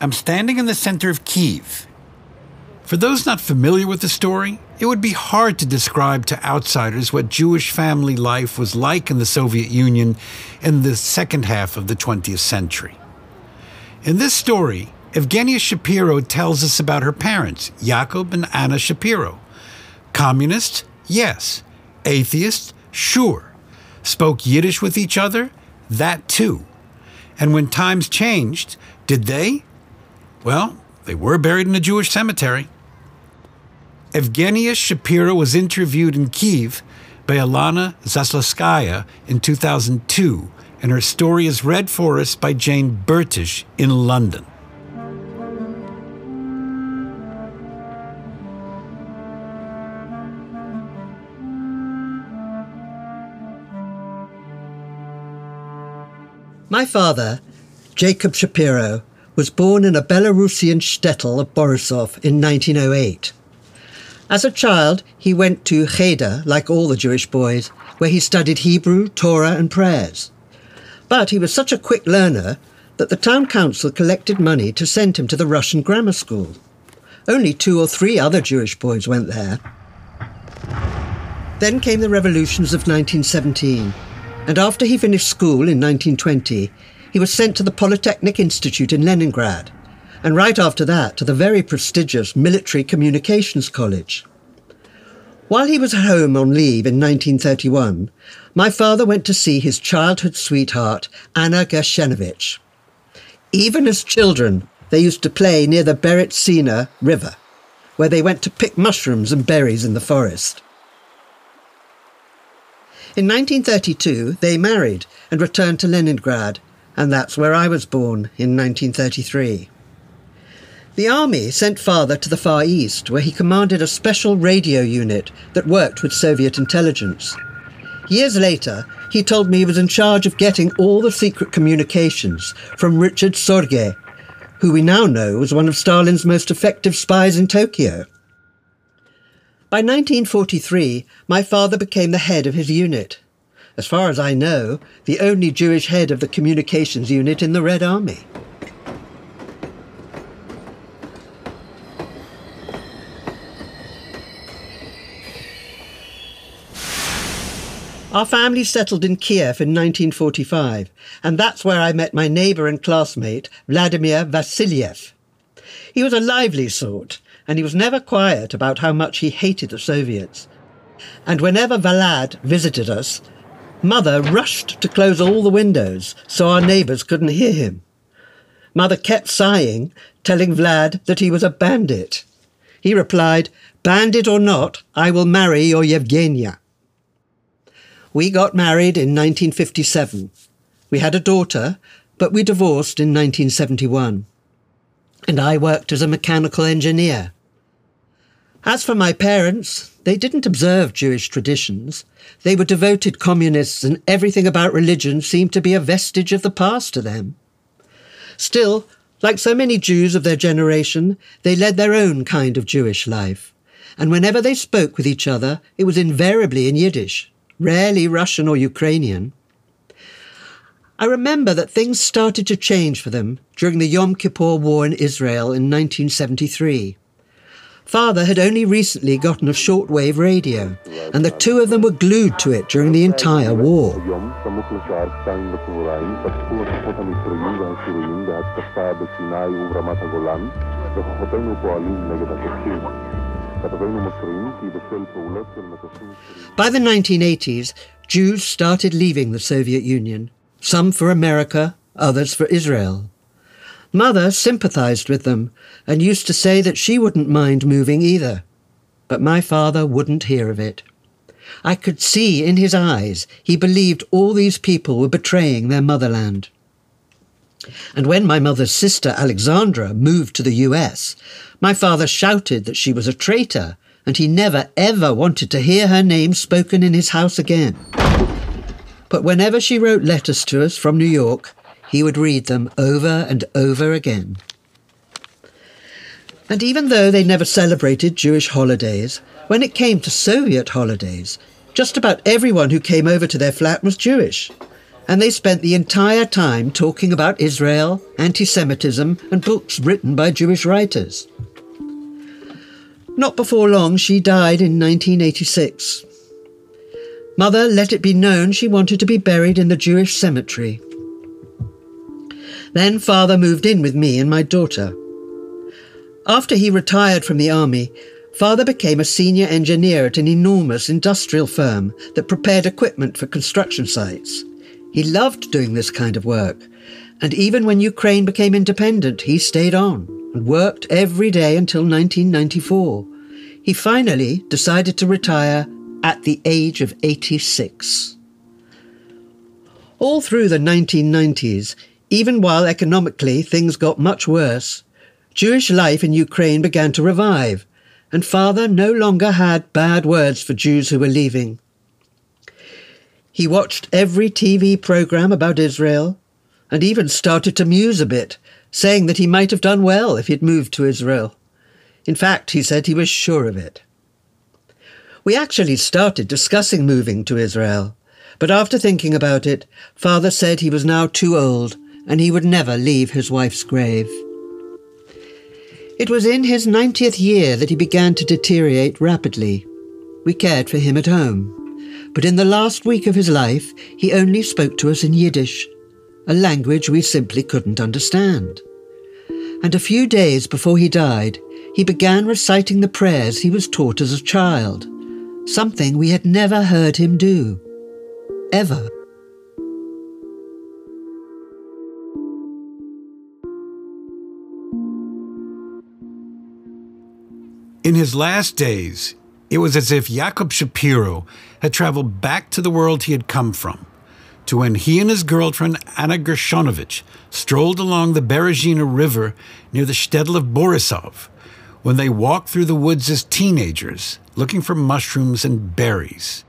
I'm standing in the center of Kiev. For those not familiar with the story, it would be hard to describe to outsiders what Jewish family life was like in the Soviet Union in the second half of the 20th century. In this story, Evgenia Shapiro tells us about her parents, Yaakov and Anna Shapiro. Communists? Yes. Atheists? Sure. Spoke Yiddish with each other? That too. And when times changed, did they? Well, they were buried in a Jewish cemetery. Evgenia Shapiro was interviewed in Kiev by Alana Zaslowskaya in 2002, and her story is read for us by Jane Burtish in London. My father, Jacob Shapiro, was born in a Belarusian shtetl of Borisov in 1908. As a child, he went to Cheder, like all the Jewish boys, where he studied Hebrew, Torah, and prayers. But he was such a quick learner that the town council collected money to send him to the Russian grammar school. Only two or three other Jewish boys went there. Then came the revolutions of 1917, and after he finished school in 1920, he was sent to the Polytechnic Institute in Leningrad, and right after that to the very prestigious Military Communications College. While he was home on leave in 1931, my father went to see his childhood sweetheart, Anna Gershenovich. Even as children, they used to play near the Berezina River, where they went to pick mushrooms and berries in the forest. In 1932, they married and returned to Leningrad, and that's where I was born in 1933. The army sent father to the Far East, where he commanded a special radio unit that worked with Soviet intelligence. Years later, he told me he was in charge of getting all the secret communications from Richard Sorge, who we now know was one of Stalin's most effective spies in Tokyo. By 1943, my father became the head of his unit. As far as I know, the only Jewish head of the communications unit in the Red Army. Our family settled in Kiev in 1945, and that's where I met my neighbour and classmate, Vladimir Vassiliev. He was a lively sort, and he was never quiet about how much he hated the Soviets. And whenever Valad visited us, Mother rushed to close all the windows so our neighbours couldn't hear him. Mother kept sighing, telling Vlad that he was a bandit. He replied, Bandit or not, I will marry your Yevgenia. We got married in 1957. We had a daughter, but we divorced in 1971. And I worked as a mechanical engineer. As for my parents, they didn't observe Jewish traditions. They were devoted communists, and everything about religion seemed to be a vestige of the past to them. Still, like so many Jews of their generation, they led their own kind of Jewish life. And whenever they spoke with each other, it was invariably in Yiddish rarely Russian or Ukrainian. I remember that things started to change for them during the Yom Kippur War in Israel in 1973. Father had only recently gotten a shortwave radio, and the two of them were glued to it during the entire war. By the 1980s, Jews started leaving the Soviet Union, some for America, others for Israel. Mother sympathized with them and used to say that she wouldn't mind moving either. But my father wouldn't hear of it. I could see in his eyes he believed all these people were betraying their motherland. And when my mother's sister Alexandra moved to the US, my father shouted that she was a traitor, and he never ever wanted to hear her name spoken in his house again. But whenever she wrote letters to us from New York, he would read them over and over again. And even though they never celebrated Jewish holidays, when it came to Soviet holidays, just about everyone who came over to their flat was Jewish. and they spent the entire time talking about Israel, anti Semitism, and books written by Jewish writers. Not before long, she died in 1986. Mother let it be known she wanted to be buried in the Jewish cemetery. Then father moved in with me and my daughter. After he retired from the army, father became a senior engineer at an enormous industrial firm that prepared equipment for construction sites. He loved doing this kind of work, and even when Ukraine became independent, he stayed on and worked every day until 1994. He finally decided to retire at the age of 86. All through the 1990s, even while economically things got much worse, Jewish life in Ukraine began to revive, and father no longer had bad words for Jews who were leaving. He watched every TV program about Israel and even started to muse a bit, saying that he might have done well if he'd moved to Israel. In fact, he said he was sure of it. We actually started discussing moving to Israel, but after thinking about it, father said he was now too old and he would never leave his wife's grave. It was in his 90th year that he began to deteriorate rapidly. We cared for him at home but in the last week of his life, he only spoke to us in Yiddish, a language we simply couldn't understand. And a few days before he died, he began reciting the prayers he was taught as a child, something we had never heard him do. Ever. In his last days, it was as if Jacob Shapiro had traveled back to the world he had come from, to when he and his girlfriend Anna Gershonovich strolled along the Berezina River near the shtetl of Borisov, when they walked through the woods as teenagers, looking for mushrooms and berries.